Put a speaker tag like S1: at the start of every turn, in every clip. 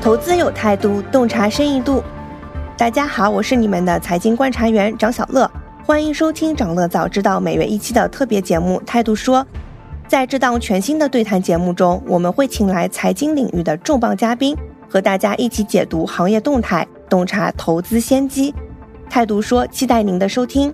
S1: 投资有态度，洞察深一度。大家好，我是你们的财经观察员张小乐，欢迎收听长乐早知道每月一期的特别节目《态度说》。在这档全新的对谈节目中，我们会请来财经领域的重磅嘉宾，和大家一起解读行业动态，洞察投资先机。态度说，期待您的收听。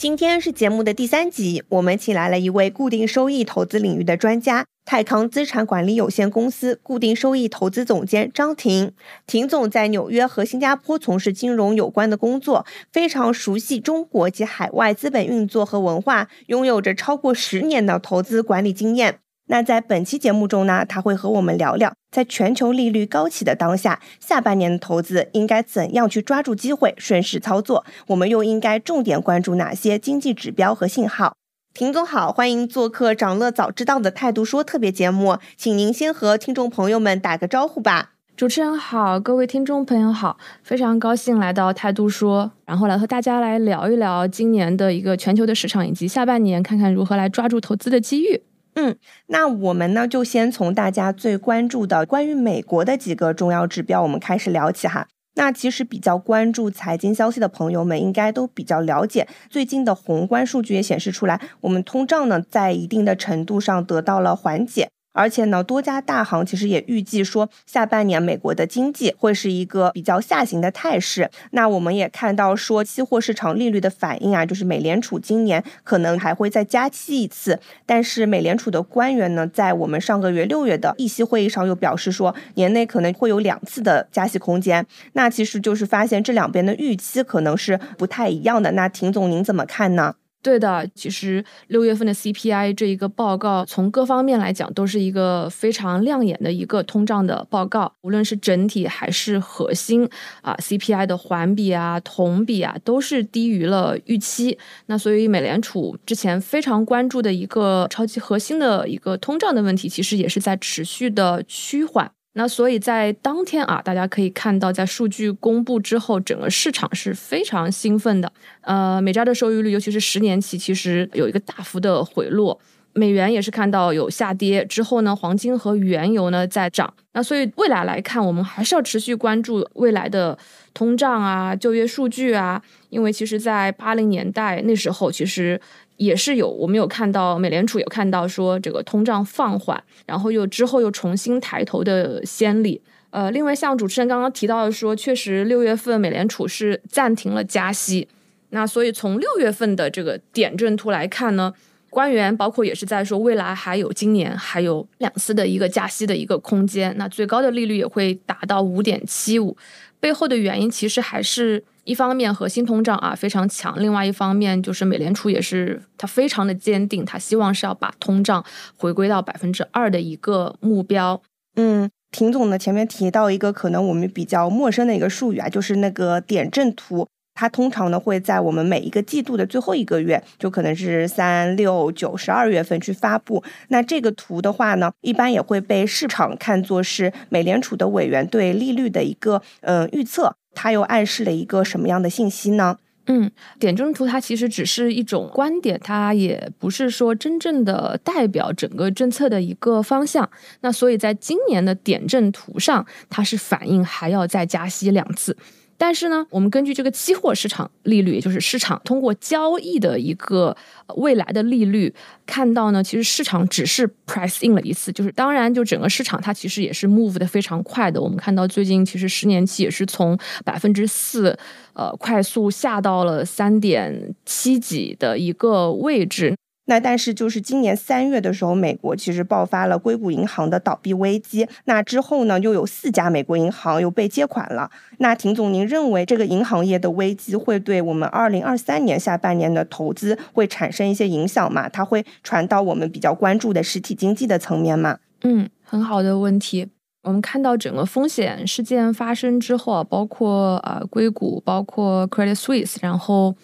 S1: 今天是节目的第三集，我们请来了一位固定收益投资领域的专家——泰康资产管理有限公司固定收益投资总监张婷。婷总在纽约和新加坡从事金融有关的工作，非常熟悉中国及海外资本运作和文化，拥有着超过十年的投资管理经验。那在本期节目中呢，他会和我们聊聊，在全球利率高企的当下，下半年的投资应该怎样去抓住机会，顺势操作？我们又应该重点关注哪些经济指标和信号？婷总好，欢迎做客长乐早知道的态度说特别节目，请您先和听众朋友们打个招呼吧。
S2: 主持人好，各位听众朋友好，非常高兴来到态度说，然后来和大家来聊一聊今年的一个全球的市场以及下半年，看看如何来抓住投资的机遇。
S1: 嗯，那我们呢就先从大家最关注的关于美国的几个重要指标，我们开始聊起哈。那其实比较关注财经消息的朋友们，应该都比较了解，最近的宏观数据也显示出来，我们通胀呢在一定的程度上得到了缓解。而且呢，多家大行其实也预计说，下半年美国的经济会是一个比较下行的态势。那我们也看到说，期货市场利率的反应啊，就是美联储今年可能还会再加息一次。但是美联储的官员呢，在我们上个月六月的议息会议上又表示说，年内可能会有两次的加息空间。那其实就是发现这两边的预期可能是不太一样的。那廷总您怎么看呢？
S2: 对的，其实六月份的 CPI 这一个报告，从各方面来讲，都是一个非常亮眼的一个通胀的报告。无论是整体还是核心啊，CPI 的环比啊、同比啊，都是低于了预期。那所以美联储之前非常关注的一个超级核心的一个通胀的问题，其实也是在持续的趋缓。那所以在当天啊，大家可以看到，在数据公布之后，整个市场是非常兴奋的。呃，美债的收益率，尤其是十年期，其实有一个大幅的回落。美元也是看到有下跌之后呢，黄金和原油呢在涨。那所以未来来看，我们还是要持续关注未来的通胀啊、就业数据啊，因为其实，在八零年代那时候，其实。也是有，我们有看到美联储有看到说这个通胀放缓，然后又之后又重新抬头的先例。呃，另外像主持人刚刚提到的说，确实六月份美联储是暂停了加息。那所以从六月份的这个点阵图来看呢，官员包括也是在说未来还有今年还有两次的一个加息的一个空间，那最高的利率也会达到五点七五。背后的原因其实还是。一方面核心通胀啊非常强，另外一方面就是美联储也是它非常的坚定，它希望是要把通胀回归到百分之二的一个目标。
S1: 嗯，婷总呢前面提到一个可能我们比较陌生的一个术语啊，就是那个点阵图，它通常呢会在我们每一个季度的最后一个月，就可能是三六九十二月份去发布。那这个图的话呢，一般也会被市场看作是美联储的委员对利率的一个嗯预测。它又暗示了一个什么样的信息呢？
S2: 嗯，点阵图它其实只是一种观点，它也不是说真正的代表整个政策的一个方向。那所以在今年的点阵图上，它是反映还要再加息两次。但是呢，我们根据这个期货市场利率，也就是市场通过交易的一个未来的利率，看到呢，其实市场只是 price in 了一次，就是当然，就整个市场它其实也是 move 的非常快的。我们看到最近其实十年期也是从百分之四，呃，快速下到了三点七几的一个位置。
S1: 那但是就是今年三月的时候，美国其实爆发了硅谷银行的倒闭危机。那之后呢，又有四家美国银行又被接管了。那廷总，您认为这个银行业的危机会对我们二零二三年下半年的投资会产生一些影响吗？它会传到我们比较关注的实体经济的层面吗？
S2: 嗯，很好的问题。我们看到整个风险事件发生之后，包括呃硅谷，包括 Credit Suisse，然后。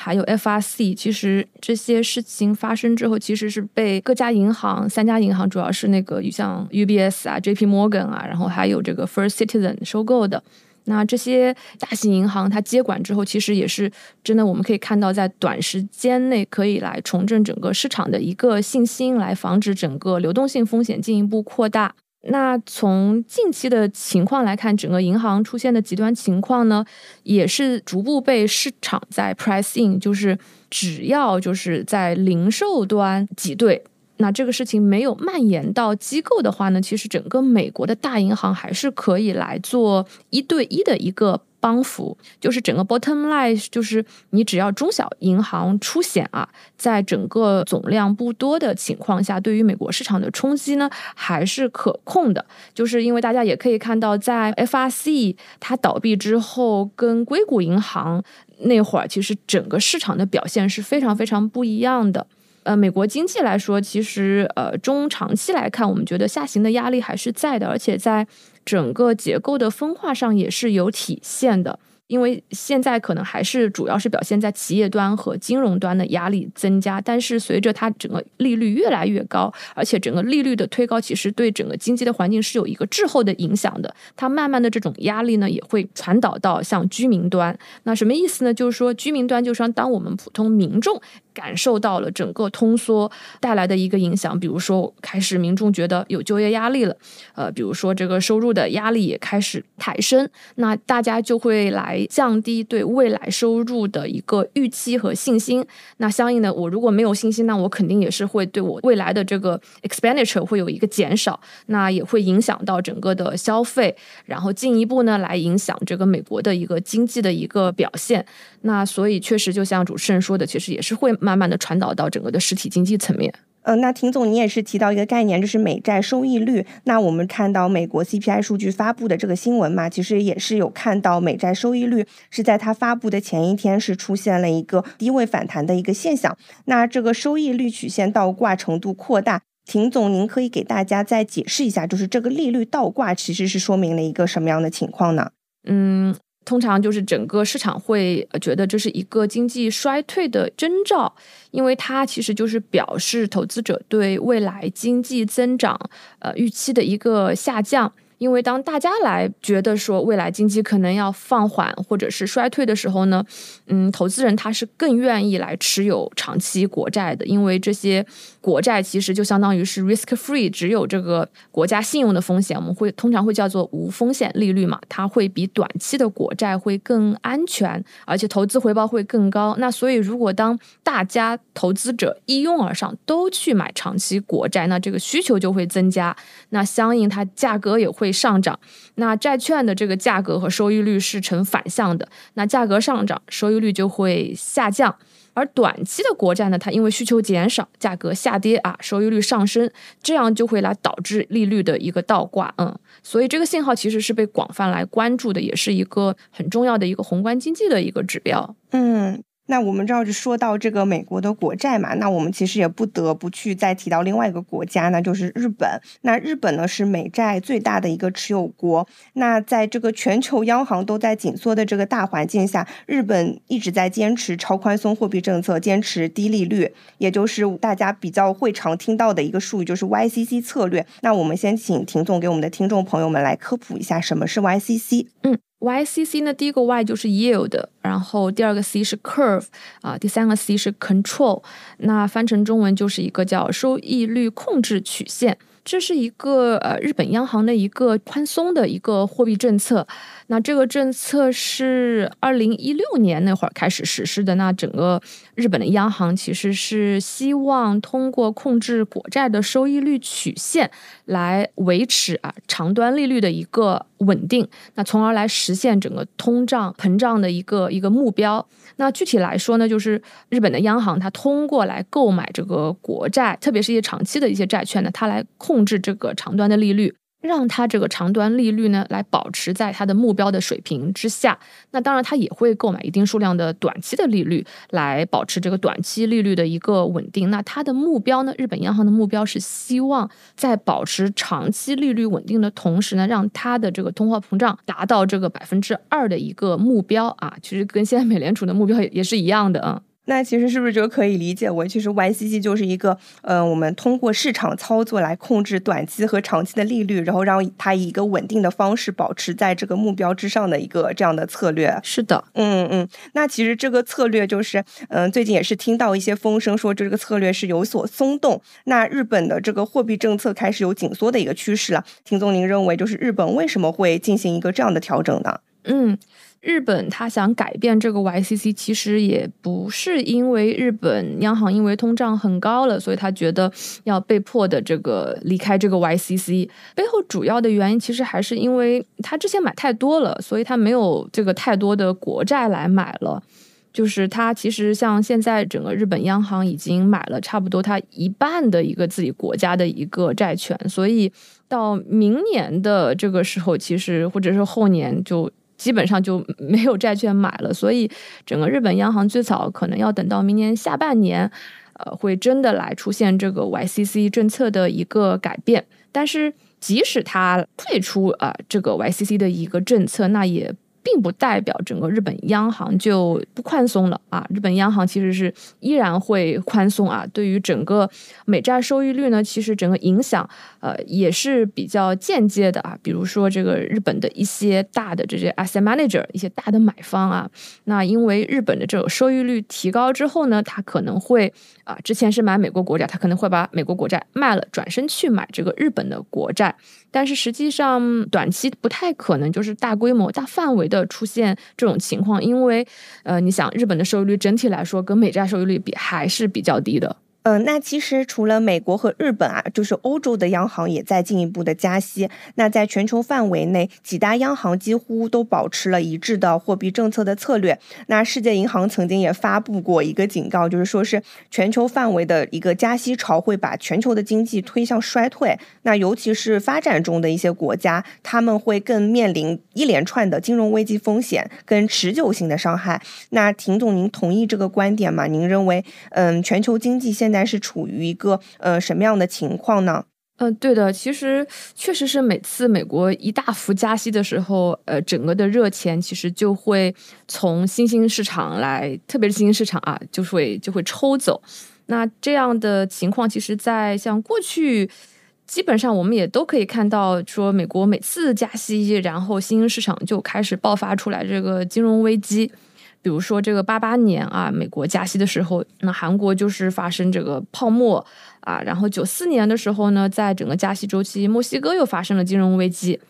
S2: 还有 FRC，其实这些事情发生之后，其实是被各家银行、三家银行，主要是那个像 UBS 啊、JP Morgan 啊，然后还有这个 First Citizen 收购的。那这些大型银行它接管之后，其实也是真的，我们可以看到在短时间内可以来重振整个市场的一个信心，来防止整个流动性风险进一步扩大。那从近期的情况来看，整个银行出现的极端情况呢，也是逐步被市场在 price in，就是只要就是在零售端挤兑，那这个事情没有蔓延到机构的话呢，其实整个美国的大银行还是可以来做一对一的一个。帮扶就是整个 bottom line，就是你只要中小银行出险啊，在整个总量不多的情况下，对于美国市场的冲击呢还是可控的。就是因为大家也可以看到，在 FRC 它倒闭之后，跟硅谷银行那会儿，其实整个市场的表现是非常非常不一样的。呃，美国经济来说，其实呃中长期来看，我们觉得下行的压力还是在的，而且在。整个结构的分化上也是有体现的。因为现在可能还是主要是表现在企业端和金融端的压力增加，但是随着它整个利率越来越高，而且整个利率的推高，其实对整个经济的环境是有一个滞后的影响的。它慢慢的这种压力呢，也会传导到像居民端。那什么意思呢？就是说居民端，就是说当我们普通民众感受到了整个通缩带来的一个影响，比如说开始民众觉得有就业压力了，呃，比如说这个收入的压力也开始抬升，那大家就会来。降低对未来收入的一个预期和信心，那相应的，我如果没有信心，那我肯定也是会对我未来的这个 expenditure 会有一个减少，那也会影响到整个的消费，然后进一步呢来影响这个美国的一个经济的一个表现。那所以确实就像主持人说的，其实也是会慢慢的传导到整个的实体经济层面。
S1: 呃，那田总，你也是提到一个概念，就是美债收益率。那我们看到美国 CPI 数据发布的这个新闻嘛，其实也是有看到美债收益率是在它发布的前一天是出现了一个低位反弹的一个现象。那这个收益率曲线倒挂程度扩大，田总，您可以给大家再解释一下，就是这个利率倒挂其实是说明了一个什么样的情况呢？
S2: 嗯。通常就是整个市场会觉得这是一个经济衰退的征兆，因为它其实就是表示投资者对未来经济增长呃预期的一个下降。因为当大家来觉得说未来经济可能要放缓或者是衰退的时候呢，嗯，投资人他是更愿意来持有长期国债的，因为这些国债其实就相当于是 risk free，只有这个国家信用的风险，我们会通常会叫做无风险利率嘛，它会比短期的国债会更安全，而且投资回报会更高。那所以如果当大家投资者一拥而上都去买长期国债，那这个需求就会增加，那相应它价格也会。上涨，那债券的这个价格和收益率是成反向的，那价格上涨，收益率就会下降。而短期的国债呢，它因为需求减少，价格下跌啊，收益率上升，这样就会来导致利率的一个倒挂。嗯，所以这个信号其实是被广泛来关注的，也是一个很重要的一个宏观经济的一个指标。
S1: 嗯。那我们知道，就说到这个美国的国债嘛，那我们其实也不得不去再提到另外一个国家，那就是日本。那日本呢是美债最大的一个持有国。那在这个全球央行都在紧缩的这个大环境下，日本一直在坚持超宽松货币政策，坚持低利率，也就是大家比较会常听到的一个术语，就是 YCC 策略。那我们先请婷总给我们的听众朋友们来科普一下什么是 YCC。
S2: 嗯。YCC 呢，第一个 Y 就是 yield，然后第二个 C 是 curve，啊，第三个 C 是 control，那翻成中文就是一个叫收益率控制曲线。这是一个呃日本央行的一个宽松的一个货币政策。那这个政策是二零一六年那会儿开始实施的。那整个日本的央行其实是希望通过控制国债的收益率曲线来维持啊长端利率的一个稳定，那从而来实现整个通胀膨胀的一个一个目标。那具体来说呢，就是日本的央行它通过来购买这个国债，特别是一些长期的一些债券呢，它来控制这个长端的利率。让它这个长端利率呢，来保持在它的目标的水平之下。那当然，它也会购买一定数量的短期的利率，来保持这个短期利率的一个稳定。那它的目标呢，日本央行的目标是希望在保持长期利率稳定的同时呢，让它的这个通货膨胀达到这个百分之二的一个目标啊。其实跟现在美联储的目标也也是一样的啊。
S1: 那其实是不是就可以理解为，其实 YCC 就是一个，呃，我们通过市场操作来控制短期和长期的利率，然后让它以一个稳定的方式保持在这个目标之上的一个这样的策略。
S2: 是的，
S1: 嗯嗯。那其实这个策略就是，嗯，最近也是听到一些风声说，这个策略是有所松动。那日本的这个货币政策开始有紧缩的一个趋势了。听总，您认为就是日本为什么会进行一个这样的调整呢？
S2: 嗯。日本他想改变这个 YCC，其实也不是因为日本央行因为通胀很高了，所以他觉得要被迫的这个离开这个 YCC。背后主要的原因其实还是因为他之前买太多了，所以他没有这个太多的国债来买了。就是他其实像现在整个日本央行已经买了差不多他一半的一个自己国家的一个债权，所以到明年的这个时候，其实或者是后年就。基本上就没有债券买了，所以整个日本央行最早可能要等到明年下半年，呃，会真的来出现这个 YCC 政策的一个改变。但是即使它退出啊这个 YCC 的一个政策，那也。并不代表整个日本央行就不宽松了啊！日本央行其实是依然会宽松啊。对于整个美债收益率呢，其实整个影响呃也是比较间接的啊。比如说这个日本的一些大的这些 asset manager，一些大的买方啊，那因为日本的这种收益率提高之后呢，他可能会啊，之前是买美国国债，他可能会把美国国债卖了，转身去买这个日本的国债。但是实际上，短期不太可能就是大规模、大范围的出现这种情况，因为，呃，你想，日本的收益率整体来说跟美债收益率比还是比较低的。
S1: 嗯，那其实除了美国和日本啊，就是欧洲的央行也在进一步的加息。那在全球范围内，几大央行几乎都保持了一致的货币政策的策略。那世界银行曾经也发布过一个警告，就是说是全球范围的一个加息潮会把全球的经济推向衰退。那尤其是发展中的一些国家，他们会更面临一连串的金融危机风险跟持久性的伤害。那廷总，您同意这个观点吗？您认为，嗯，全球经济现现在是处于一个呃什么样的情况呢？
S2: 嗯，对的，其实确实是每次美国一大幅加息的时候，呃，整个的热钱其实就会从新兴市场来，特别是新兴市场啊，就会就会抽走。那这样的情况，其实，在像过去，基本上我们也都可以看到，说美国每次加息，然后新兴市场就开始爆发出来这个金融危机。比如说这个八八年啊，美国加息的时候，那韩国就是发生这个泡沫啊。然后九四年的时候呢，在整个加息周期，墨西哥又发生了金融危机，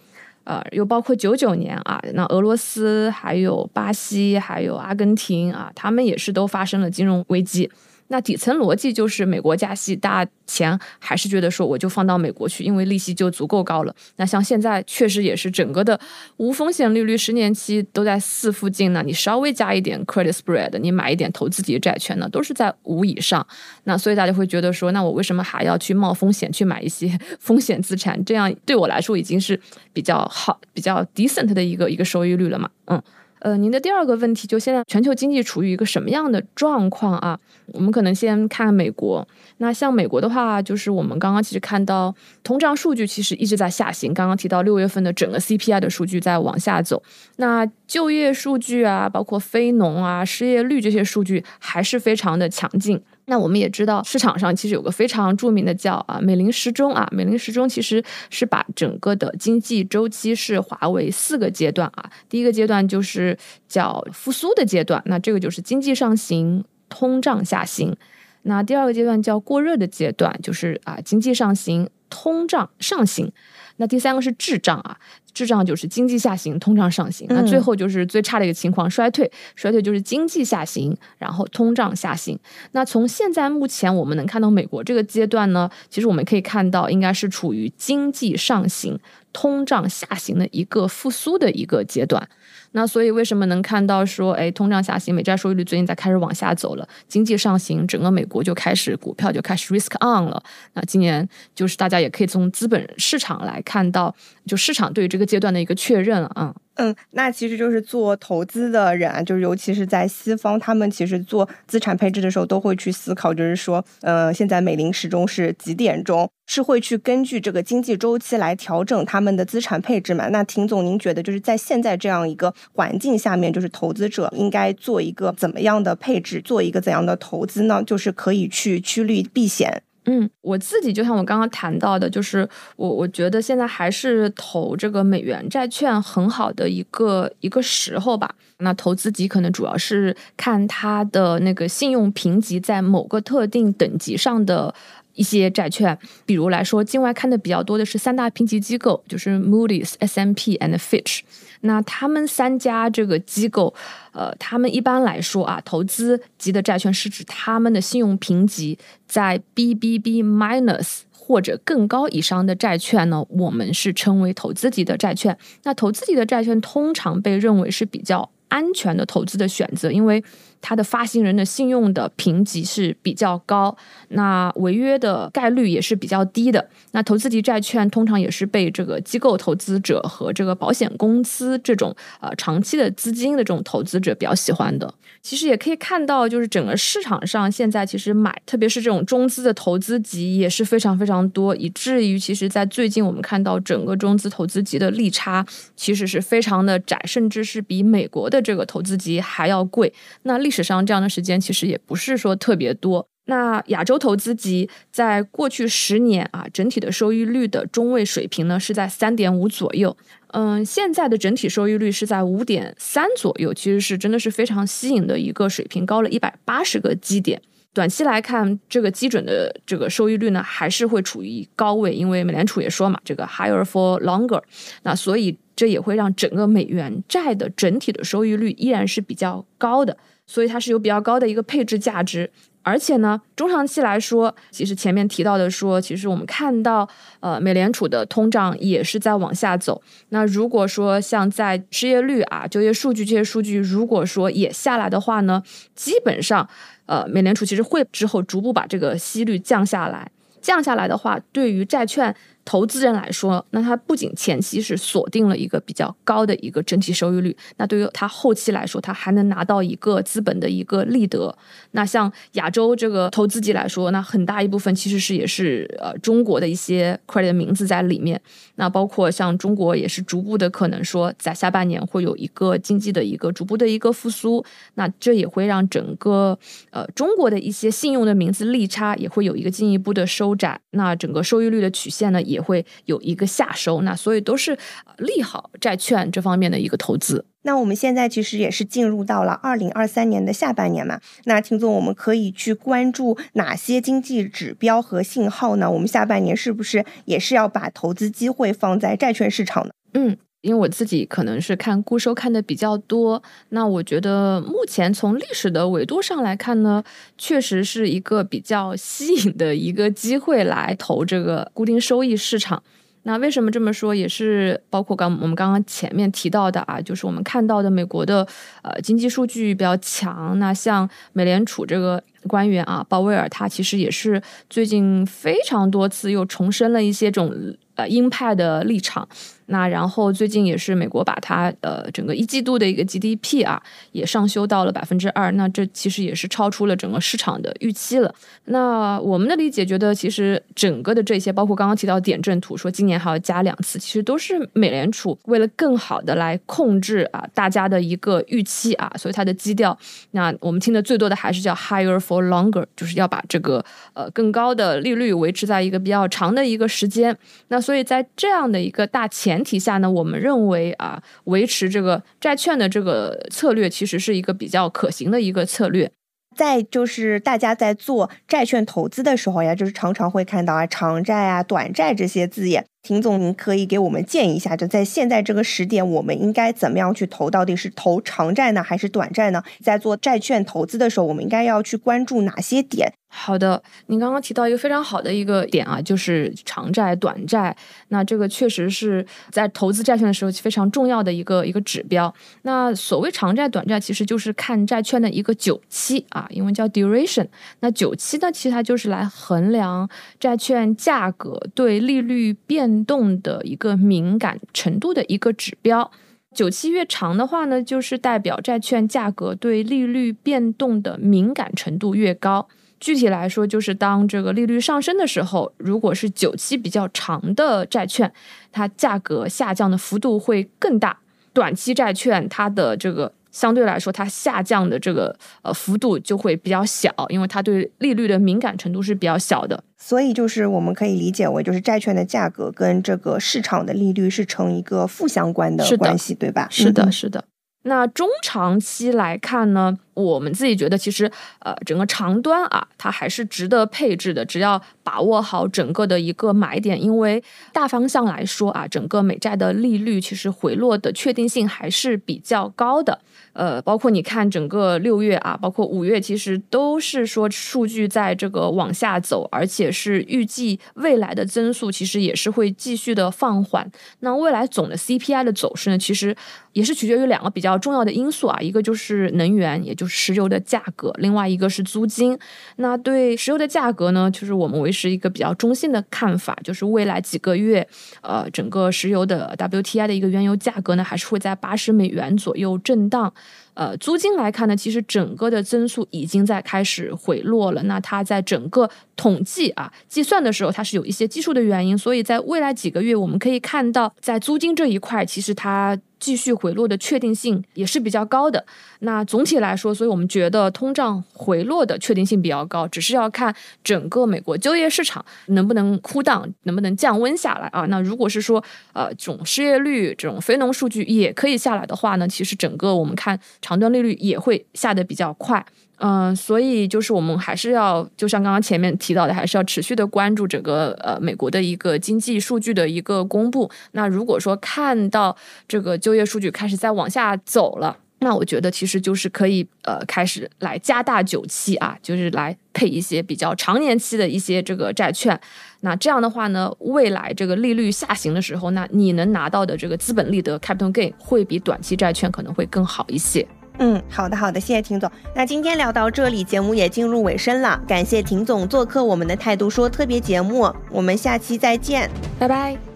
S2: 呃，又包括九九年啊，那俄罗斯、还有巴西、还有阿根廷啊，他们也是都发生了金融危机。那底层逻辑就是美国加息，大家钱还是觉得说我就放到美国去，因为利息就足够高了。那像现在确实也是整个的无风险利率十年期都在四附近呢，你稍微加一点 credit spread，你买一点投资级债券呢，都是在五以上。那所以大家会觉得说，那我为什么还要去冒风险去买一些 风险资产？这样对我来说已经是比较好、比较 decent 的一个一个收益率了嘛？嗯。呃，您的第二个问题就现在全球经济处于一个什么样的状况啊？我们可能先看美国。那像美国的话，就是我们刚刚其实看到通胀数据其实一直在下行。刚刚提到六月份的整个 CPI 的数据在往下走，那就业数据啊，包括非农啊、失业率这些数据还是非常的强劲。那我们也知道，市场上其实有个非常著名的叫啊美林时钟啊，美林时钟其实是把整个的经济周期是划为四个阶段啊。第一个阶段就是叫复苏的阶段，那这个就是经济上行，通胀下行。那第二个阶段叫过热的阶段，就是啊经济上行，通胀上行。那第三个是滞胀啊，滞胀就是经济下行，通胀上行。那最后就是最差的一个情况，衰退。衰退就是经济下行，然后通胀下行。那从现在目前我们能看到美国这个阶段呢，其实我们可以看到应该是处于经济上行。通胀下行的一个复苏的一个阶段，那所以为什么能看到说，哎，通胀下行，美债收益率最近在开始往下走了，经济上行，整个美国就开始股票就开始 risk on 了。那今年就是大家也可以从资本市场来看到就市场对于这个阶段的一个确认啊。
S1: 嗯，嗯那其实就是做投资的人，就是尤其是在西方，他们其实做资产配置的时候都会去思考，就是说，呃，现在美林时钟是几点钟，是会去根据这个经济周期来调整他们的资产配置嘛？那听总，您觉得就是在现在这样一个环境下面，就是投资者应该做一个怎么样的配置，做一个怎样的投资呢？就是可以去趋利避险。
S2: 嗯，我自己就像我刚刚谈到的，就是我我觉得现在还是投这个美元债券很好的一个一个时候吧。那投资级可能主要是看它的那个信用评级在某个特定等级上的一些债券，比如来说，境外看的比较多的是三大评级机构，就是 Moody's、S&P and Fitch。那他们三家这个机构，呃，他们一般来说啊，投资级的债券是指他们的信用评级在 BBB minus 或者更高以上的债券呢，我们是称为投资级的债券。那投资级的债券通常被认为是比较安全的投资的选择，因为。它的发行人的信用的评级是比较高，那违约的概率也是比较低的。那投资级债券通常也是被这个机构投资者和这个保险公司这种呃长期的资金的这种投资者比较喜欢的。其实也可以看到，就是整个市场上现在其实买，特别是这种中资的投资级也是非常非常多，以至于其实在最近我们看到整个中资投资级的利差其实是非常的窄，甚至是比美国的这个投资级还要贵。那利历史上这样的时间其实也不是说特别多。那亚洲投资级在过去十年啊，整体的收益率的中位水平呢是在三点五左右。嗯，现在的整体收益率是在五点三左右，其实是真的是非常吸引的一个水平，高了一百八十个基点。短期来看，这个基准的这个收益率呢，还是会处于高位，因为美联储也说嘛，这个 higher for longer，那所以这也会让整个美元债的整体的收益率依然是比较高的，所以它是有比较高的一个配置价值。而且呢，中长期来说，其实前面提到的说，其实我们看到，呃，美联储的通胀也是在往下走。那如果说像在失业率啊、就业数据这些数据，如果说也下来的话呢，基本上，呃，美联储其实会之后逐步把这个息率降下来。降下来的话，对于债券。投资人来说，那他不仅前期是锁定了一个比较高的一个整体收益率，那对于他后期来说，他还能拿到一个资本的一个利得。那像亚洲这个投资级来说，那很大一部分其实是也是呃中国的一些 credit 的名字在里面。那包括像中国也是逐步的可能说在下半年会有一个经济的一个逐步的一个复苏，那这也会让整个呃中国的一些信用的名字利差也会有一个进一步的收窄。那整个收益率的曲线呢？也会有一个下收，那所以都是利好债券这方面的一个投资。
S1: 那我们现在其实也是进入到了二零二三年的下半年嘛。那听总，我们可以去关注哪些经济指标和信号呢？我们下半年是不是也是要把投资机会放在债券市场呢？
S2: 嗯。因为我自己可能是看固收看的比较多，那我觉得目前从历史的维度上来看呢，确实是一个比较吸引的一个机会来投这个固定收益市场。那为什么这么说？也是包括刚我们刚刚前面提到的啊，就是我们看到的美国的呃经济数据比较强。那像美联储这个官员啊，鲍威尔，他其实也是最近非常多次又重申了一些这种呃鹰派的立场。那然后最近也是美国把它呃整个一季度的一个 GDP 啊也上修到了百分之二，那这其实也是超出了整个市场的预期了。那我们的理解觉得，其实整个的这些，包括刚刚提到点阵图说今年还要加两次，其实都是美联储为了更好的来控制啊大家的一个预期啊，所以它的基调，那我们听的最多的还是叫 higher for longer，就是要把这个呃更高的利率维持在一个比较长的一个时间。那所以在这样的一个大前前提下呢，我们认为啊，维持这个债券的这个策略，其实是一个比较可行的一个策略。
S1: 再就是大家在做债券投资的时候呀，就是常常会看到啊，长债啊、短债这些字眼。秦总，您可以给我们建议一下，就在现在这个时点，我们应该怎么样去投？到底是投长债呢，还是短债呢？在做债券投资的时候，我们应该要去关注哪些点？
S2: 好的，您刚刚提到一个非常好的一个点啊，就是长债、短债。那这个确实是在投资债券的时候非常重要的一个一个指标。那所谓长债、短债，其实就是看债券的一个久期啊，英文叫 duration。那久期呢，其实它就是来衡量债券价格对利率变动的一个敏感程度的一个指标。久期越长的话呢，就是代表债券价格对利率变动的敏感程度越高。具体来说，就是当这个利率上升的时候，如果是久期比较长的债券，它价格下降的幅度会更大；短期债券它的这个相对来说，它下降的这个呃幅度就会比较小，因为它对利率的敏感程度是比较小的。
S1: 所以就是我们可以理解为，就是债券的价格跟这个市场的利率是成一个负相关的关系，对吧？
S2: 是的，是的。那中长期来看呢？我们自己觉得，其实呃，整个长端啊，它还是值得配置的。只要把握好整个的一个买点，因为大方向来说啊，整个美债的利率其实回落的确定性还是比较高的。呃，包括你看整个六月啊，包括五月，其实都是说数据在这个往下走，而且是预计未来的增速其实也是会继续的放缓。那未来总的 CPI 的走势呢，其实也是取决于两个比较重要的因素啊，一个就是能源，也就是。石油的价格，另外一个是租金。那对石油的价格呢，就是我们维持一个比较中性的看法，就是未来几个月，呃，整个石油的 WTI 的一个原油价格呢，还是会在八十美元左右震荡。呃，租金来看呢，其实整个的增速已经在开始回落了。那它在整个统计啊计算的时候，它是有一些技术的原因，所以在未来几个月，我们可以看到，在租金这一块，其实它。继续回落的确定性也是比较高的。那总体来说，所以我们觉得通胀回落的确定性比较高，只是要看整个美国就业市场能不能枯档，能不能降温下来啊。那如果是说呃总失业率、这种非农数据也可以下来的话呢，其实整个我们看长端利率也会下得比较快。嗯，所以就是我们还是要，就像刚刚前面提到的，还是要持续的关注整个呃美国的一个经济数据的一个公布。那如果说看到这个就业数据开始在往下走了，那我觉得其实就是可以呃开始来加大久期啊，就是来配一些比较长年期的一些这个债券。那这样的话呢，未来这个利率下行的时候，那你能拿到的这个资本利得 capital gain 会比短期债券可能会更好一些。
S1: 嗯，好的好的，谢谢婷总。那今天聊到这里，节目也进入尾声了。感谢婷总做客我们的态度说特别节目，我们下期再见，
S2: 拜拜。